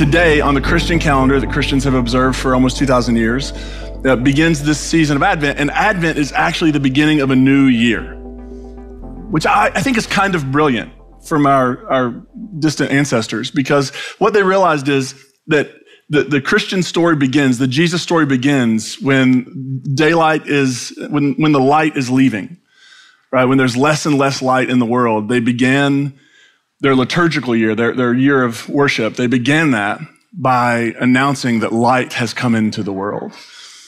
today on the Christian calendar that Christians have observed for almost 2,000 years uh, begins this season of Advent, and Advent is actually the beginning of a new year, which I, I think is kind of brilliant from our, our distant ancestors because what they realized is that the, the Christian story begins, the Jesus story begins when daylight is, when, when the light is leaving, right? When there's less and less light in the world. They began their liturgical year, their, their year of worship, they began that by announcing that light has come into the world.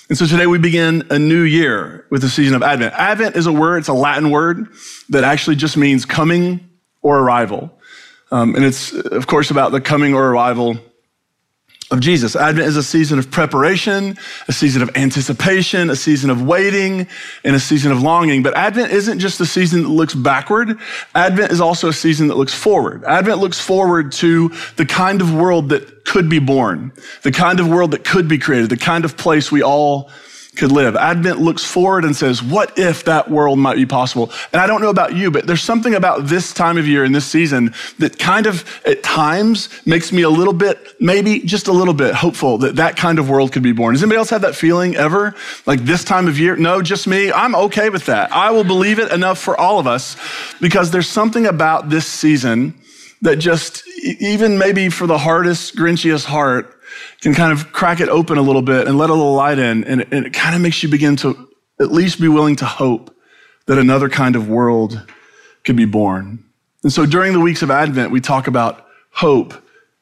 And so today we begin a new year with the season of Advent. Advent is a word, it's a Latin word that actually just means coming or arrival. Um, and it's, of course, about the coming or arrival of Jesus. Advent is a season of preparation, a season of anticipation, a season of waiting, and a season of longing. But Advent isn't just a season that looks backward. Advent is also a season that looks forward. Advent looks forward to the kind of world that could be born, the kind of world that could be created, the kind of place we all could live. Advent looks forward and says, what if that world might be possible? And I don't know about you, but there's something about this time of year and this season that kind of at times makes me a little bit, maybe just a little bit hopeful that that kind of world could be born. Does anybody else have that feeling ever? Like this time of year? No, just me. I'm okay with that. I will believe it enough for all of us because there's something about this season that just, even maybe for the hardest, grinchiest heart, can kind of crack it open a little bit and let a little light in. And it, kind of makes you begin to at least be willing to hope that another kind of world could be born. And so during the weeks of Advent, we talk about hope,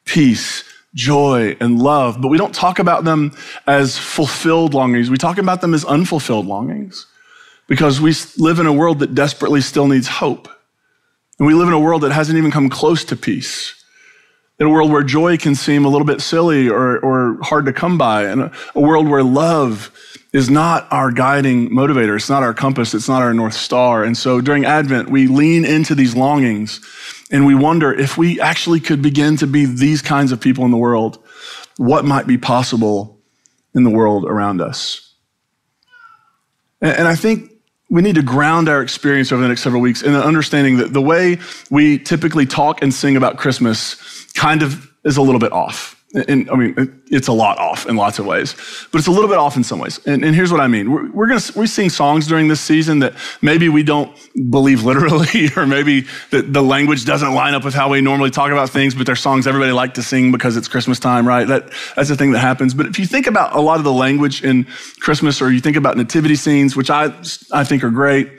peace, joy, and love, but we don't talk about them as fulfilled longings. We talk about them as unfulfilled longings because we live in a world that desperately still needs hope. And we live in a world that hasn't even come close to peace in a world where joy can seem a little bit silly or, or hard to come by, in a, a world where love is not our guiding motivator. It's not our compass. It's not our North Star. And so during Advent, we lean into these longings and we wonder if we actually could begin to be these kinds of people in the world, what might be possible in the world around us. And, and I think we need to ground our experience over the next several weeks in the understanding that the way we typically talk and sing about Christmas kind of is a little bit off. And I mean, it's a lot off in lots of ways, but it's a little bit off in some ways. And, and here's what I mean. We're, we're to, we sing songs during this season that maybe we don't believe literally, or maybe the, the language doesn't line up with how we normally talk about things, but they're songs everybody like to sing because it's Christmas time, right? That, that's the thing that happens. But if you think about a lot of the language in Christmas, or you think about nativity scenes, which I, I think are great,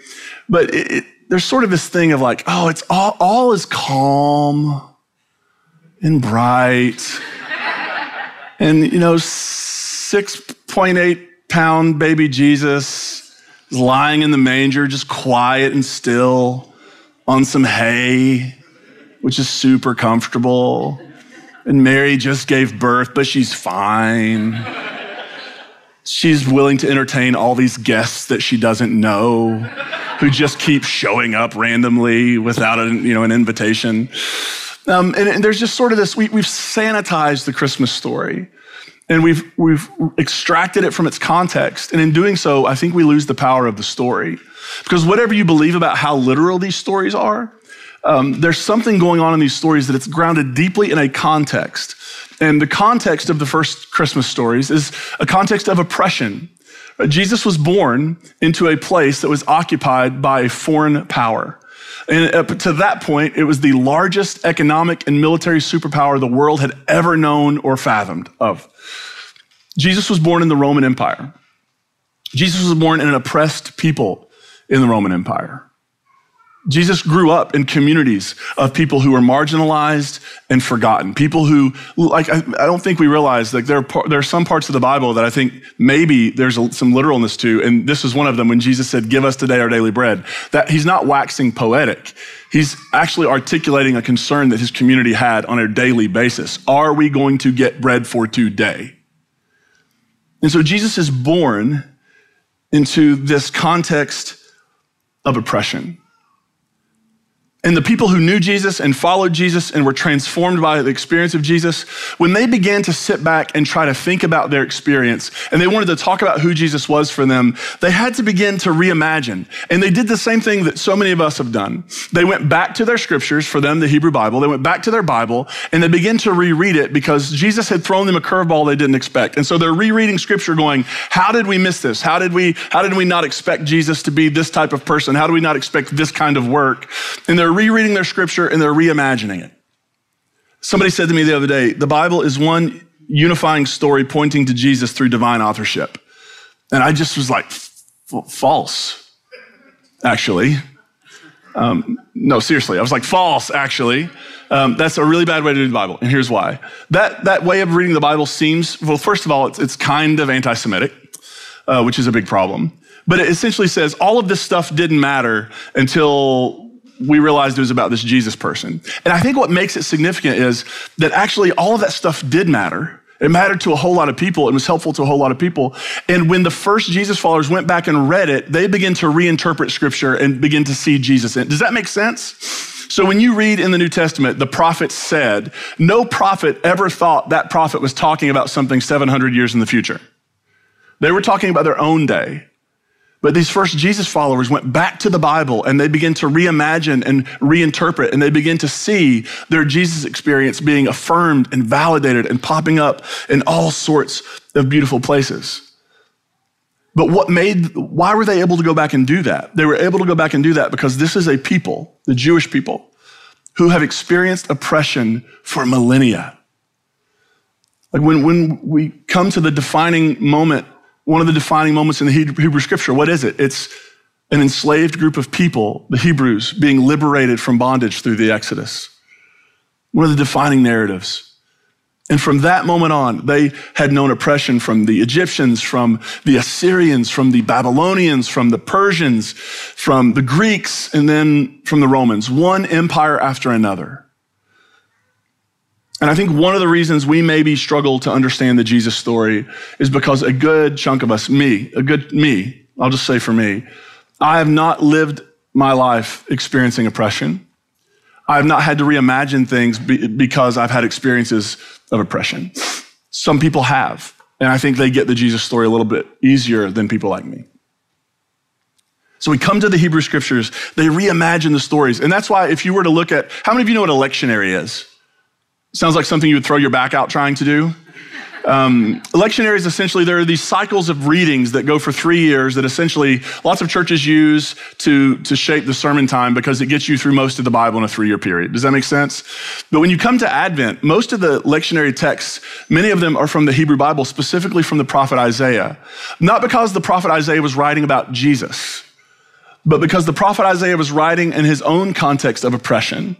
but it, it, there's sort of this thing of like, oh, it's all, all is calm and bright. and, you know, 6.8 pound baby Jesus is lying in the manger, just quiet and still on some hay, which is super comfortable. And Mary just gave birth, but she's fine. She's willing to entertain all these guests that she doesn't know, who just keep showing up randomly without a, you know, an invitation. Um, and, and, there's just sort of this, we, we've sanitized the Christmas story and we've, we've extracted it from its context. And in doing so, I think we lose the power of the story. Because whatever you believe about how literal these stories are, um, there's something going on in these stories that it's grounded deeply in a context. And the context of the first Christmas stories is a context of oppression. Jesus was born into a place that was occupied by a foreign power. And up to that point, it was the largest economic and military superpower the world had ever known or fathomed of. Jesus was born in the Roman Empire. Jesus was born in an oppressed people in the Roman Empire. Jesus grew up in communities of people who were marginalized and forgotten. People who, like, I, I don't think we realize, like, there are, there are some parts of the Bible that I think maybe there's a, some literalness to, and this is one of them when Jesus said, Give us today our daily bread. That he's not waxing poetic. He's actually articulating a concern that his community had on a daily basis. Are we going to get bread for today? And so Jesus is born into this context of oppression. And the people who knew Jesus and followed Jesus and were transformed by the experience of Jesus, when they began to sit back and try to think about their experience and they wanted to talk about who Jesus was for them, they had to begin to reimagine. And they did the same thing that so many of us have done. They went back to their scriptures, for them, the Hebrew Bible. They went back to their Bible and they began to reread it because Jesus had thrown them a curveball they didn't expect. And so they're rereading scripture going, how did we miss this? How did we, how did we not expect Jesus to be this type of person? How do we not expect this kind of work? And they're rereading their scripture and they're reimagining it. Somebody said to me the other day, the Bible is one unifying story pointing to Jesus through divine authorship. And I just was like, false, actually. Um, no, seriously, I was like, false, actually. Um, that's a really bad way to read the Bible, and here's why. That, that way of reading the Bible seems, well, first of all, it's, it's kind of anti Semitic, uh, which is a big problem. But it essentially says all of this stuff didn't matter until we realized it was about this Jesus person. And I think what makes it significant is that actually all of that stuff did matter. It mattered to a whole lot of people. It was helpful to a whole lot of people. And when the first Jesus followers went back and read it, they began to reinterpret scripture and begin to see Jesus in it. Does that make sense? So when you read in the New Testament, the prophet said, no prophet ever thought that prophet was talking about something 700 years in the future. They were talking about their own day. But these first Jesus followers went back to the Bible and they began to reimagine and reinterpret and they began to see their Jesus experience being affirmed and validated and popping up in all sorts of beautiful places. But what made, why were they able to go back and do that? They were able to go back and do that because this is a people, the Jewish people, who have experienced oppression for millennia. Like when, when we come to the defining moment one of the defining moments in the Hebrew scripture. What is it? It's an enslaved group of people, the Hebrews, being liberated from bondage through the Exodus. One of the defining narratives. And from that moment on, they had known oppression from the Egyptians, from the Assyrians, from the Babylonians, from the Persians, from the Greeks, and then from the Romans, one empire after another. And I think one of the reasons we maybe struggle to understand the Jesus story is because a good chunk of us, me, a good me, I'll just say for me, I have not lived my life experiencing oppression. I have not had to reimagine things because I've had experiences of oppression. Some people have, and I think they get the Jesus story a little bit easier than people like me. So we come to the Hebrew scriptures, they reimagine the stories. And that's why, if you were to look at how many of you know what a lectionary is? Sounds like something you would throw your back out trying to do. Um, lectionaries essentially there are these cycles of readings that go for three years that essentially lots of churches use to, to shape the sermon time because it gets you through most of the bible in a three-year period. Does that make sense? But when you come to advent most of the lectionary texts many of them are from the hebrew bible specifically from the prophet isaiah. Not because the prophet isaiah was writing about jesus but because the prophet isaiah was writing in his own context of oppression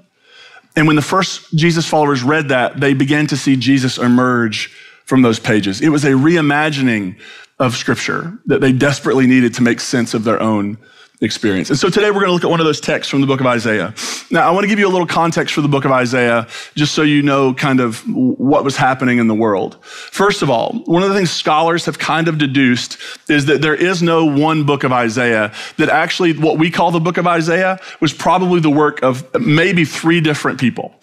and when the first Jesus followers read that, they began to see Jesus emerge from those pages. It was a reimagining of scripture that they desperately needed to make sense of their own experience. And so today we're going to look at one of those texts from the book of Isaiah. Now, I want to give you a little context for the book of Isaiah, just so you know kind of what was happening in the world. First of all, one of the things scholars have kind of deduced is that there is no one book of Isaiah, that actually what we call the book of Isaiah was probably the work of maybe three different people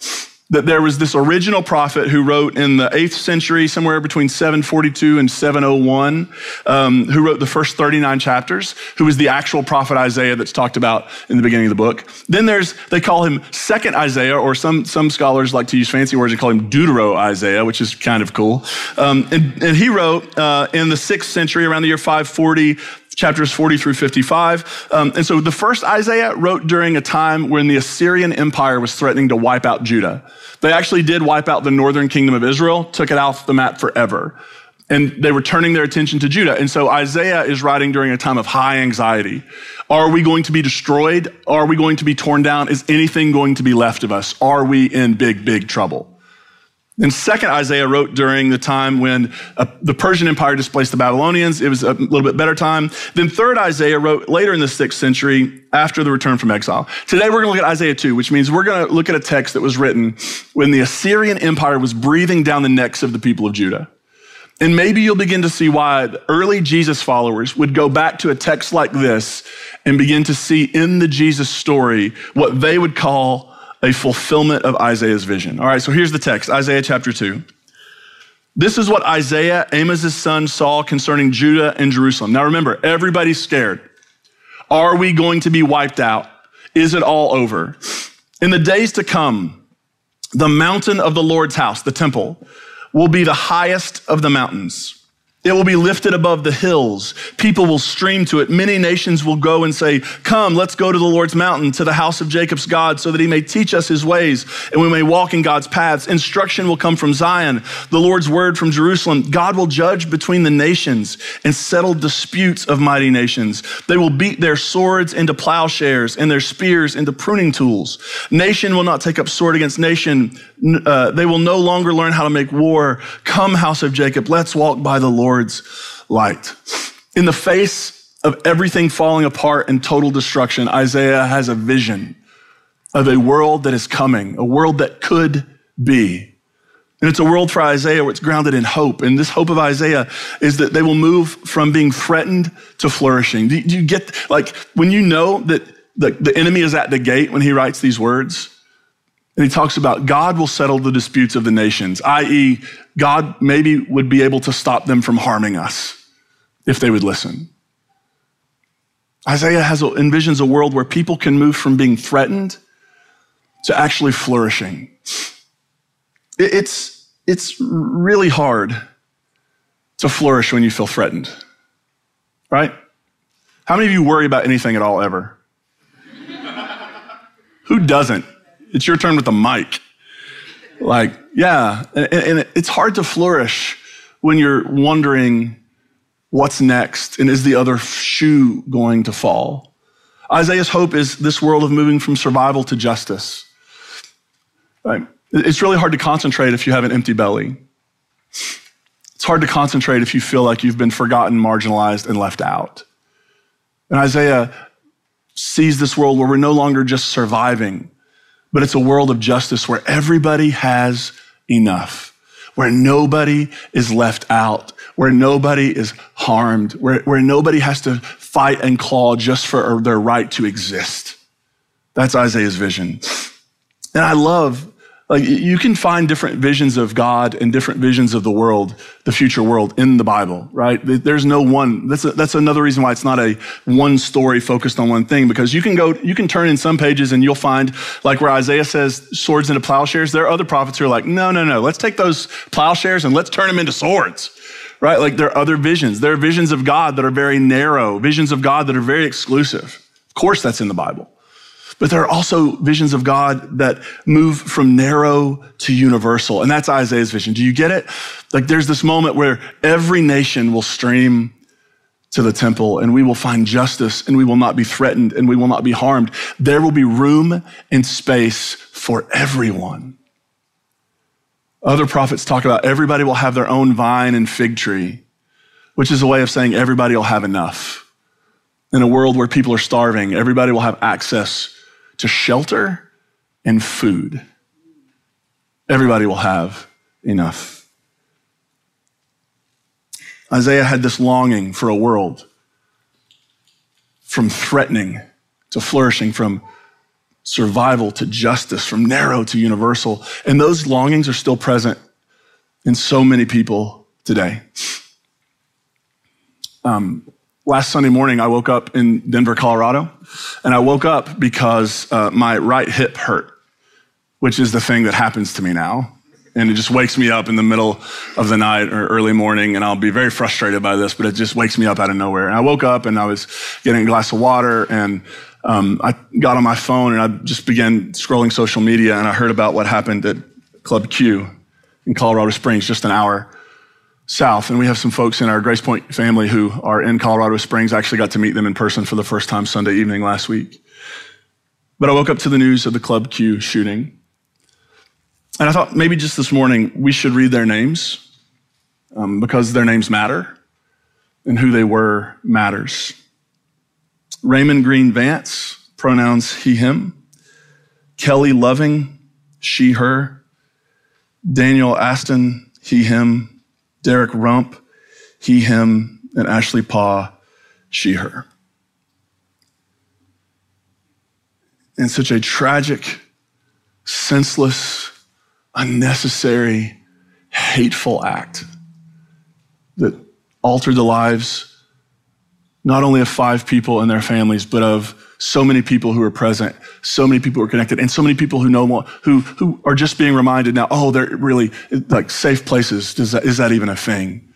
that there was this original prophet who wrote in the 8th century, somewhere between 742 and 701, um, who wrote the first 39 chapters, who was the actual prophet Isaiah that's talked about in the beginning of the book. Then there's, they call him second Isaiah, or some, some scholars like to use fancy words and call him Deutero Isaiah, which is kind of cool. Um, and, and, he wrote uh, in the 6th century, around the year 540, chapters 40 through 55. Um, and so the first Isaiah wrote during a time when the Assyrian Empire was threatening to wipe out Judah. They actually did wipe out the northern kingdom of Israel, took it off the map forever. And they were turning their attention to Judah. And so Isaiah is writing during a time of high anxiety. Are we going to be destroyed? Are we going to be torn down? Is anything going to be left of us? Are we in big, big trouble? Then second Isaiah wrote during the time when uh, the Persian Empire displaced the Babylonians. It was a little bit better time. Then third Isaiah wrote later in the sixth century after the return from exile. Today we're going to look at Isaiah 2, which means we're going to look at a text that was written when the Assyrian Empire was breathing down the necks of the people of Judah. And maybe you'll begin to see why early Jesus followers would go back to a text like this and begin to see in the Jesus story what they would call a fulfillment of Isaiah's vision. All right, so here's the text Isaiah chapter 2. This is what Isaiah, Amoz's son, saw concerning Judah and Jerusalem. Now remember, everybody's scared. Are we going to be wiped out? Is it all over? In the days to come, the mountain of the Lord's house, the temple, will be the highest of the mountains. It will be lifted above the hills. People will stream to it. Many nations will go and say, Come, let's go to the Lord's mountain, to the house of Jacob's God, so that he may teach us his ways and we may walk in God's paths. Instruction will come from Zion, the Lord's word from Jerusalem. God will judge between the nations and settle disputes of mighty nations. They will beat their swords into plowshares and their spears into pruning tools. Nation will not take up sword against nation. Uh, they will no longer learn how to make war. Come, house of Jacob, let's walk by the Lord Lord's light. In the face of everything falling apart and total destruction, Isaiah has a vision of a world that is coming, a world that could be. And it's a world for Isaiah where it's grounded in hope. And this hope of Isaiah is that they will move from being threatened to flourishing. Do you get, like, when you know that the, the enemy is at the gate when he writes these words, and he talks about God will settle the disputes of the nations, i.e., God maybe would be able to stop them from harming us if they would listen. Isaiah has envisions a world where people can move from being threatened to actually flourishing. It's, it's really hard to flourish when you feel threatened, right? How many of you worry about anything at all ever? Who doesn't? It's your turn with the mic. Like, yeah. And, and it's hard to flourish when you're wondering what's next and is the other shoe going to fall? Isaiah's hope is this world of moving from survival to justice. Right? It's really hard to concentrate if you have an empty belly. It's hard to concentrate if you feel like you've been forgotten, marginalized, and left out. And Isaiah sees this world where we're no longer just surviving, but it's a world of justice where everybody has enough, where nobody is left out, where nobody is harmed, where, where nobody has to fight and claw just for uh, their right to exist. That's Isaiah's vision. And I love Uh, like you can find different visions of God and different visions of the world, the future world in the Bible, right? There's no one. That's a, that's another reason why it's not a one story focused on one thing because you can go, you can turn in some pages and you'll find like where Isaiah says swords into plowshares. There are other prophets who are like, no, no, no. Let's take those plowshares and let's turn them into swords right? Like there are other visions. There are visions of God that are very narrow, visions of God that are very exclusive. Of course, that's in the Bible. But there are also visions of God that move from narrow to universal. And that's Isaiah's vision. Do you get it? Like there's this moment where every nation will stream to the temple and we will find justice and we will not be threatened and we will not be harmed. There will be room and space for everyone. Other prophets talk about everybody will have their own vine and fig tree, which is a way of saying everybody will have enough. In a world where people are starving, everybody will have access to shelter and food. Everybody will have enough. Isaiah had this longing for a world from threatening to flourishing, from survival to justice, from narrow to universal. And those longings are still present in so many people today. Um, last Sunday morning, I woke up in Denver, Colorado, and I woke up because uh, my right hip hurt, which is the thing that happens to me now. And it just wakes me up in the middle of the night or early morning, and I'll be very frustrated by this, but it just wakes me up out of nowhere. And I woke up and I was getting a glass of water, and um, I got on my phone and I just began scrolling social media, and I heard about what happened at Club Q in Colorado Springs just an hour south. And we have some folks in our GracePointe family who are in Colorado Springs. I actually got to meet them in person for the first time Sunday evening last week. But I woke up to the news of the Club Q shooting. And I thought maybe just this morning we should read their names um, because their names matter and who they were matters. Raymond Green Vance, pronouns he, him. Kelly Loving, she, her. Daniel Aston, he, him. Derrick Rump, he, him, and Ashley Paugh, she, her. In such a tragic, senseless, unnecessary, hateful act that altered the lives not only of five people and their families, but of so many people who are present, so many people who are connected, and so many people who know more, who, who are just being reminded now, oh, they're really like safe places. Does that, is that even a thing?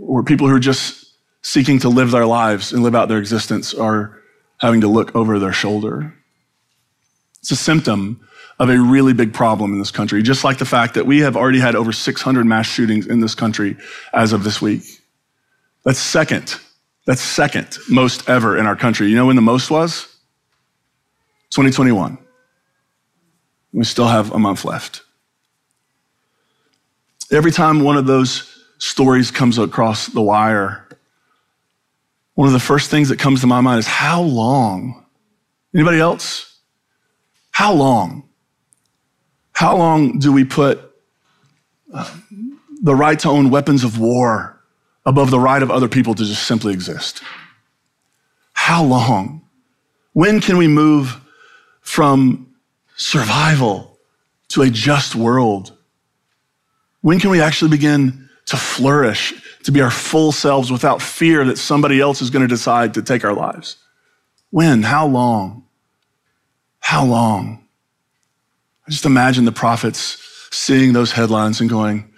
Or people who are just seeking to live their lives and live out their existence are having to look over their shoulder. It's a symptom of a really big problem in this country, just like the fact that we have already had over 600 mass shootings in this country as of this week. That's second that's second most ever in our country. You know when the most was? 2021. We still have a month left. Every time one of those stories comes across the wire, one of the first things that comes to my mind is how long? Anybody else? How long? How long do we put uh, the right to own weapons of war above the right of other people to just simply exist? How long? When can we move from survival to a just world? When can we actually begin to flourish, to be our full selves without fear that somebody else is going to decide to take our lives? When? How long? How long? I just imagine the prophets seeing those headlines and going,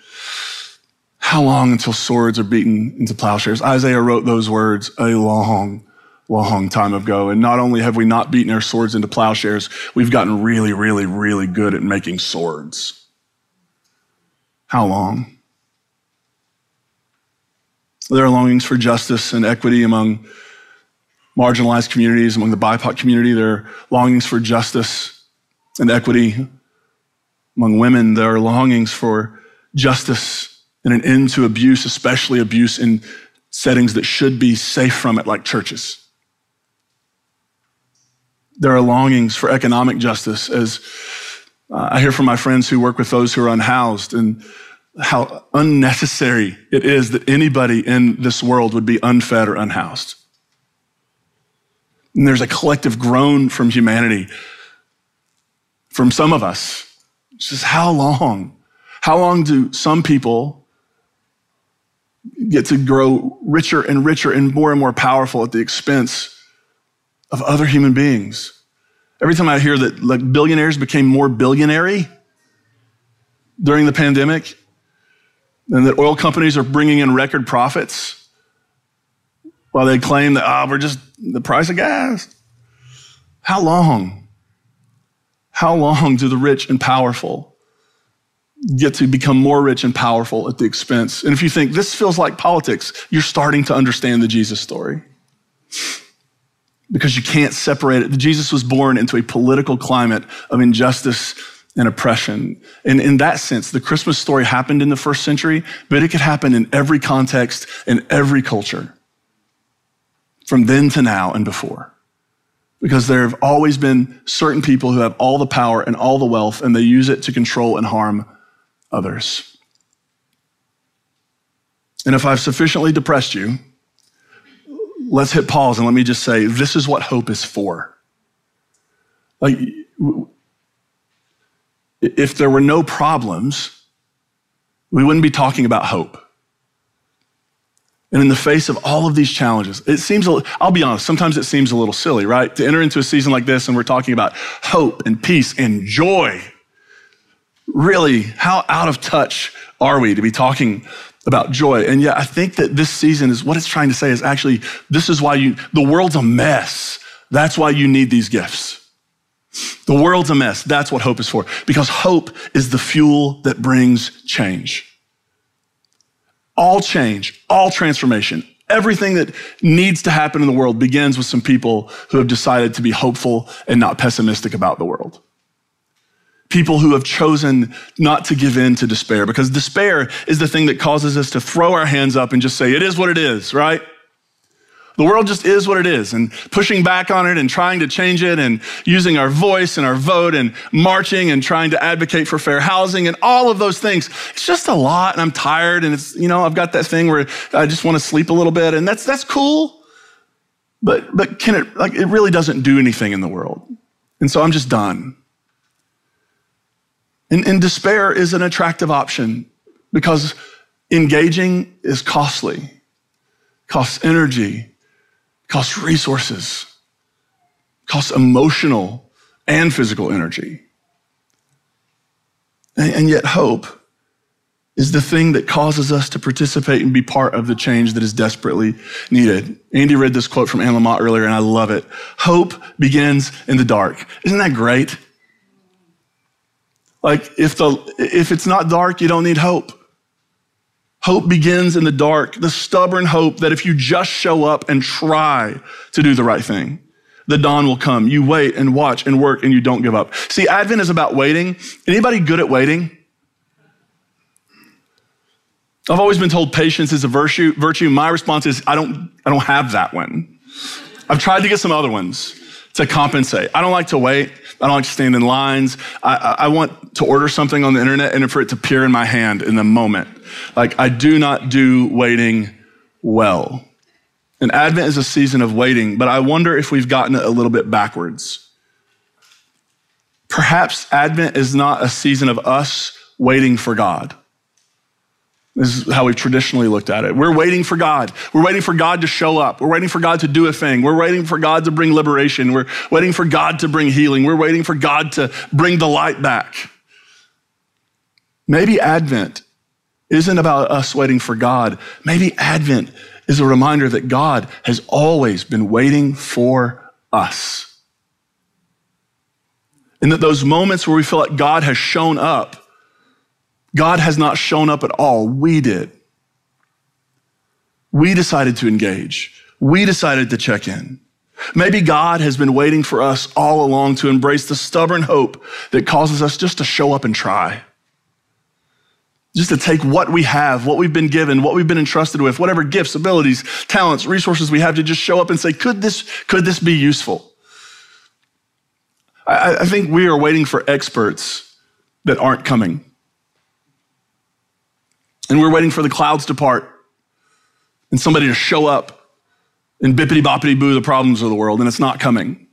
how long until swords are beaten into plowshares? Isaiah wrote those words a long, long time ago. And not only have we not beaten our swords into plowshares, we've gotten really, really, really good at making swords. How long? There are longings for justice and equity among marginalized communities, among the BIPOC community. There are longings for justice and equity among women. There are longings for justice and an end to abuse, especially abuse in settings that should be safe from it, like churches. There are longings for economic justice, as uh, I hear from my friends who work with those who are unhoused, and how unnecessary it is that anybody in this world would be unfed or unhoused. And there's a collective groan from humanity, from some of us. Just how long? How long do some people get to grow richer and richer and more and more powerful at the expense of other human beings. Every time I hear that like billionaires became more billionary during the pandemic, and that oil companies are bringing in record profits while they claim that, ah, oh, we're just the price of gas. How long? How long do the rich and powerful get to become more rich and powerful at the expense. And if you think this feels like politics, you're starting to understand the Jesus story. Because you can't separate it. Jesus was born into a political climate of injustice and oppression. And in that sense, the Christmas story happened in the first century, but it could happen in every context, in every culture, from then to now and before. Because there have always been certain people who have all the power and all the wealth, and they use it to control and harm others. And if I've sufficiently depressed you, let's hit pause and let me just say this is what hope is for. Like, if there were no problems, we wouldn't be talking about hope. And in the face of all of these challenges, it seems, I'll be honest, sometimes it seems a little silly, right? To enter into a season like this and we're talking about hope and peace and joy really, how out of touch are we to be talking about joy? And yet, I think that this season is what it's trying to say is actually, this is why you, the world's a mess. That's why you need these gifts. The world's a mess. That's what hope is for. Because hope is the fuel that brings change. All change, all transformation, everything that needs to happen in the world begins with some people who have decided to be hopeful and not pessimistic about the world people who have chosen not to give in to despair because despair is the thing that causes us to throw our hands up and just say, it is what it is, right? The world just is what it is, and pushing back on it and trying to change it and using our voice and our vote and marching and trying to advocate for fair housing and all of those things. It's just a lot, and I'm tired, and it's, you know, I've got that thing where I just want to sleep a little bit, and that's, that's cool. But, but can it, like, it really doesn't do anything in the world. And so I'm just done. And, and despair is an attractive option because engaging is costly, costs energy, costs resources, costs emotional and physical energy. And, and yet, hope is the thing that causes us to participate and be part of the change that is desperately needed. Andy read this quote from Anne Lamott earlier, and I love it. Hope begins in the dark. Isn't that great? Like, if, the, if it's not dark, you don't need hope. Hope begins in the dark, the stubborn hope that if you just show up and try to do the right thing, the dawn will come. You wait and watch and work and you don't give up. See, Advent is about waiting. Anybody good at waiting? I've always been told patience is a virtue. Virtue. My response is I don't, I don't have that one. I've tried to get some other ones to compensate. I don't like to wait. I don't like to stand in lines. I, I, want to order something on the internet and for it to appear in my hand in the moment. Like I do not do waiting well. And Advent is a season of waiting, but I wonder if we've gotten it a little bit backwards. Perhaps Advent is not a season of us waiting for God. This is how we've traditionally looked at it. We're waiting for God. We're waiting for God to show up. We're waiting for God to do a thing. We're waiting for God to bring liberation. We're waiting for God to bring healing. We're waiting for God to bring the light back. Maybe Advent isn't about us waiting for God. Maybe Advent is a reminder that God has always been waiting for us. And that those moments where we feel like God has shown up, God has not shown up at all. We did. We decided to engage. We decided to check in. Maybe God has been waiting for us all along to embrace the stubborn hope that causes us just to show up and try. Just to take what we have, what we've been given, what we've been entrusted with, whatever gifts, abilities, talents, resources we have to just show up and say, could this, could this be useful? I, I think we are waiting for experts that aren't coming. And we're waiting for the clouds to part and somebody to show up and bippity boppity boo the problems of the world, and it's not coming.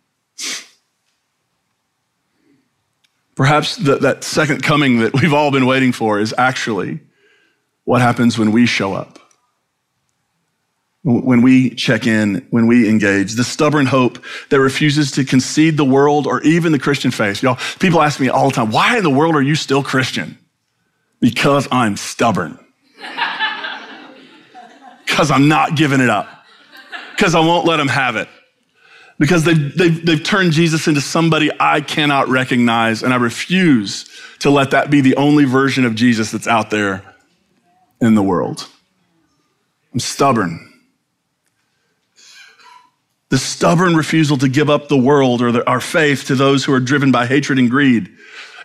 Perhaps the, that second coming that we've all been waiting for is actually what happens when we show up. When we check in, when we engage, the stubborn hope that refuses to concede the world or even the Christian faith. Y'all, people ask me all the time, why in the world are you still Christian? Because I'm stubborn. Because I'm not giving it up. Because I won't let them have it. Because they've, they've, they've turned Jesus into somebody I cannot recognize, and I refuse to let that be the only version of Jesus that's out there in the world. I'm stubborn. The stubborn refusal to give up the world or the, our faith to those who are driven by hatred and greed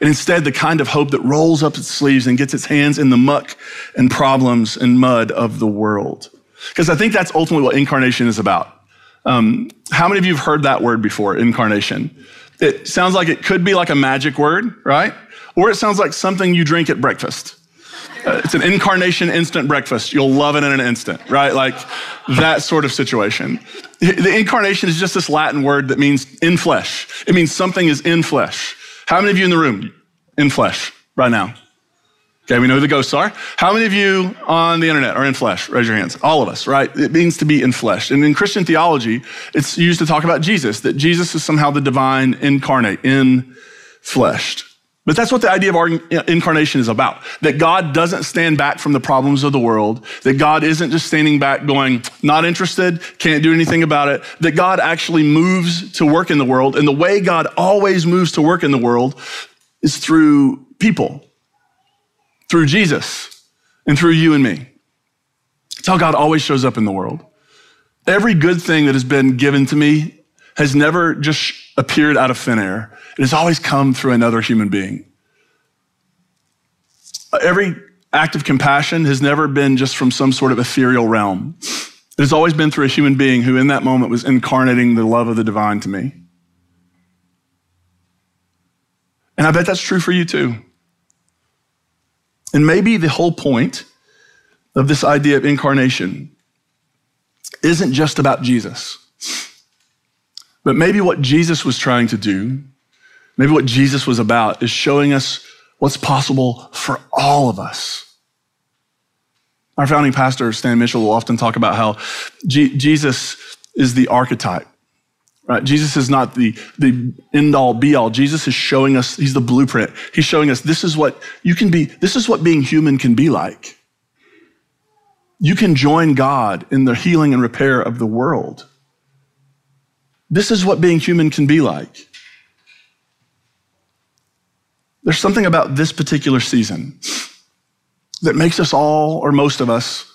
and instead, the kind of hope that rolls up its sleeves and gets its hands in the muck and problems and mud of the world. Because I think that's ultimately what incarnation is about. Um, how many of you have heard that word before, incarnation? It sounds like it could be like a magic word, right? Or it sounds like something you drink at breakfast. Uh, it's an incarnation instant breakfast. You'll love it in an instant, right? Like that sort of situation. The incarnation is just this Latin word that means in flesh. It means something is in flesh. How many of you in the room in flesh right now? Okay, we know who the ghosts are. How many of you on the internet are in flesh? Raise your hands. All of us, right? It means to be in flesh. And in Christian theology, it's used to talk about Jesus, that Jesus is somehow the divine incarnate, in fleshed. But that's what the idea of our incarnation is about. That God doesn't stand back from the problems of the world. That God isn't just standing back going, not interested, can't do anything about it. That God actually moves to work in the world. And the way God always moves to work in the world is through people, through Jesus, and through you and me. It's how God always shows up in the world. Every good thing that has been given to me has never just appeared out of thin air. It has always come through another human being. Every act of compassion has never been just from some sort of ethereal realm. It has always been through a human being who, in that moment, was incarnating the love of the divine to me. And I bet that's true for you too. And maybe the whole point of this idea of incarnation isn't just about Jesus, but maybe what Jesus was trying to do, maybe what Jesus was about, is showing us what's possible for all of us. Our founding pastor, Stan Mitchell, will often talk about how G- Jesus is the archetype. Right? Jesus is not the, the end all be all. Jesus is showing us, he's the blueprint. He's showing us this is what you can be, this is what being human can be like. You can join God in the healing and repair of the world. This is what being human can be like. There's something about this particular season that makes us all, or most of us,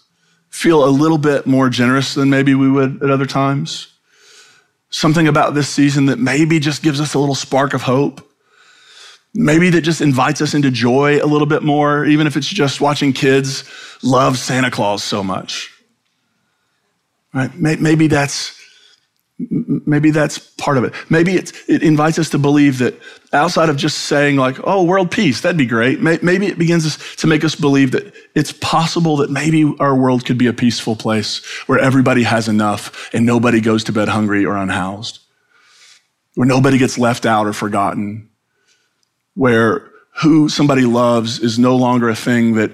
feel a little bit more generous than maybe we would at other times. Something about this season that maybe just gives us a little spark of hope. Maybe that just invites us into joy a little bit more, even if it's just watching kids love Santa Claus so much. Right? Maybe that's maybe that's part of it. Maybe it invites us to believe that outside of just saying like, oh, world peace, that'd be great. Maybe it begins to make us believe that it's possible that maybe our world could be a peaceful place where everybody has enough and nobody goes to bed hungry or unhoused, where nobody gets left out or forgotten, where who somebody loves is no longer a thing that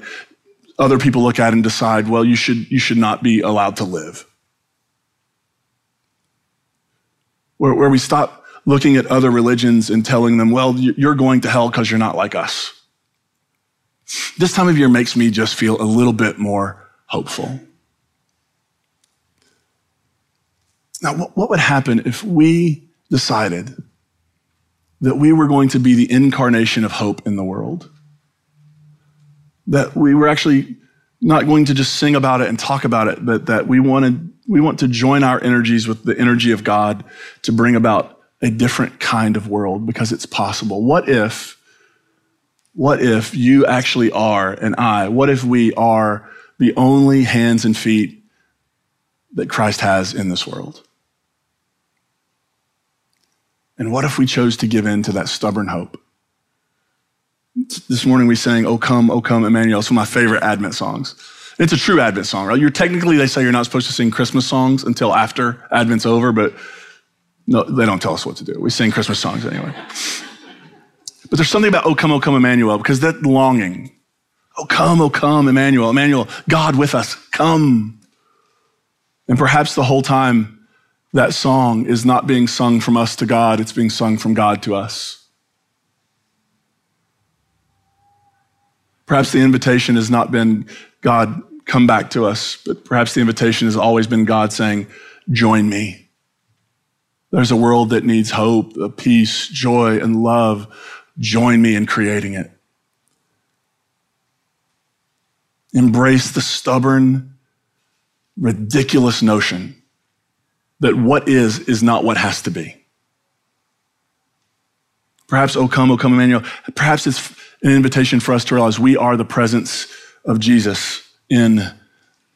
other people look at and decide, well, you should, you should not be allowed to live. Where, where we stop looking at other religions and telling them, well, you're going to hell because you're not like us. This time of year makes me just feel a little bit more hopeful. Now, what would happen if we decided that we were going to be the incarnation of hope in the world? That we were actually not going to just sing about it and talk about it, but that we wanted we want to join our energies with the energy of God to bring about a different kind of world because it's possible. What if, what if you actually are and I, what if we are the only hands and feet that Christ has in this world? And what if we chose to give in to that stubborn hope? This morning we sang, Oh Come, Oh Come, Emmanuel. It's one of my favorite Advent songs. It's a true Advent song, right? You're technically, they say you're not supposed to sing Christmas songs until after Advent's over, but no, they don't tell us what to do. We sing Christmas songs anyway. But there's something about, oh, come, oh, come, Emmanuel, because that longing, oh, come, oh, come, Emmanuel, Emmanuel, God with us, come. And perhaps the whole time that song is not being sung from us to God, it's being sung from God to us. Perhaps the invitation has not been, God, come back to us. But perhaps the invitation has always been God saying, Join me. There's a world that needs hope, peace, joy, and love. Join me in creating it. Embrace the stubborn, ridiculous notion that what is is not what has to be. Perhaps, oh come, oh come, Emmanuel. Perhaps it's an invitation for us to realize we are the presence of Jesus in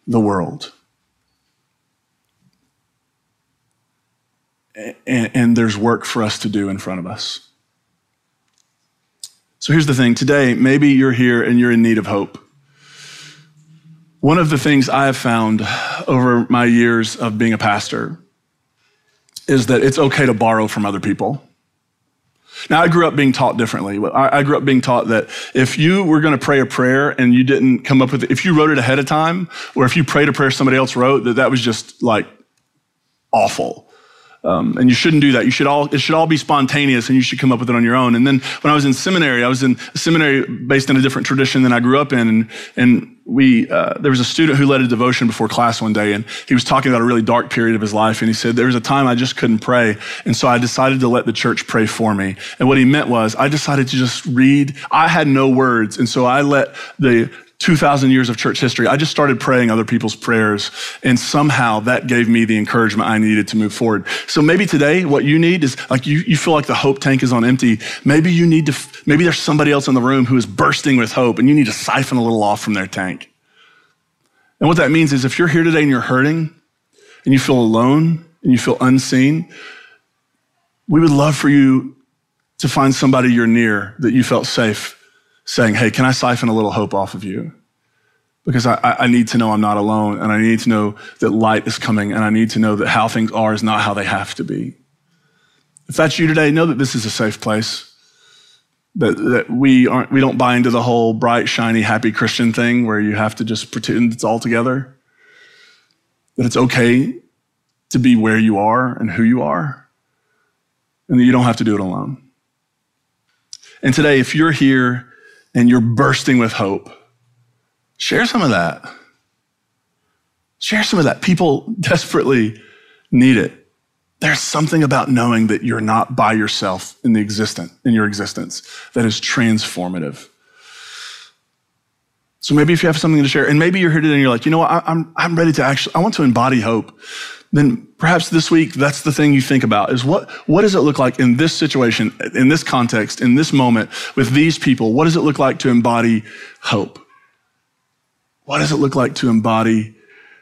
the world. And, and, there's work for us to do in front of us. So here's the thing today, maybe you're here and you're in need of hope. One of the things I have found over my years of being a pastor is that it's okay to borrow from other people. Now, I grew up being taught differently. I grew up being taught that if you were going to pray a prayer and you didn't come up with it, if you wrote it ahead of time, or if you prayed a prayer somebody else wrote, that that was just like awful. Um, and you shouldn't do that. You should all, it should all be spontaneous and you should come up with it on your own. And then when I was in seminary, I was in a seminary based in a different tradition than I grew up in. And, and we, uh, there was a student who led a devotion before class one day and he was talking about a really dark period of his life. And he said, there was a time I just couldn't pray. And so I decided to let the church pray for me. And what he meant was I decided to just read. I had no words. And so I let the 2,000 years of church history, I just started praying other people's prayers. And somehow that gave me the encouragement I needed to move forward. So maybe today what you need is like you, you feel like the hope tank is on empty. Maybe you need to, maybe there's somebody else in the room who is bursting with hope and you need to siphon a little off from their tank. And what that means is if you're here today and you're hurting, and you feel alone and you feel unseen, we would love for you to find somebody you're near that you felt safe saying, Hey, can I siphon a little hope off of you? Because I, I need to know I'm not alone and I need to know that light is coming and I need to know that how things are is not how they have to be. If that's you today, know that this is a safe place. That, that we aren't we don't buy into the whole bright, shiny, happy Christian thing where you have to just pretend it's all together. That it's okay to be where you are and who you are, and that you don't have to do it alone. And today, if you're here and you're bursting with hope, share some of that. Share some of that. People desperately need it. There's something about knowing that you're not by yourself in the existent, in your existence that is transformative. So maybe if you have something to share, and maybe you're here today and you're like, you know what, I'm, I'm ready to actually, I want to embody hope. Then perhaps this week, that's the thing you think about is what, what does it look like in this situation, in this context, in this moment, with these people? What does it look like to embody hope? What does it look like to embody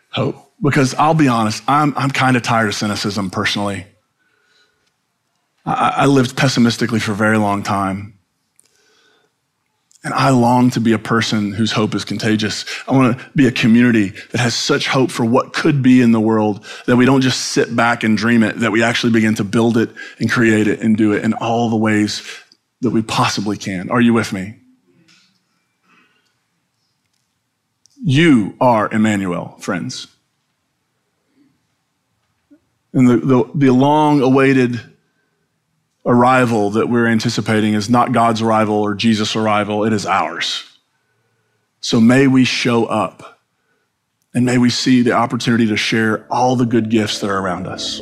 hope? Because I'll be honest, I'm, I'm kind of tired of cynicism personally. I, I lived pessimistically for a very long time. And I long to be a person whose hope is contagious. I want to be a community that has such hope for what could be in the world that we don't just sit back and dream it, that we actually begin to build it and create it and do it in all the ways that we possibly can. Are you with me? You are Emmanuel, friends. And the, the, the long awaited arrival that we're anticipating is not God's arrival or Jesus' arrival, it is ours. So may we show up and may we see the opportunity to share all the good gifts that are around us.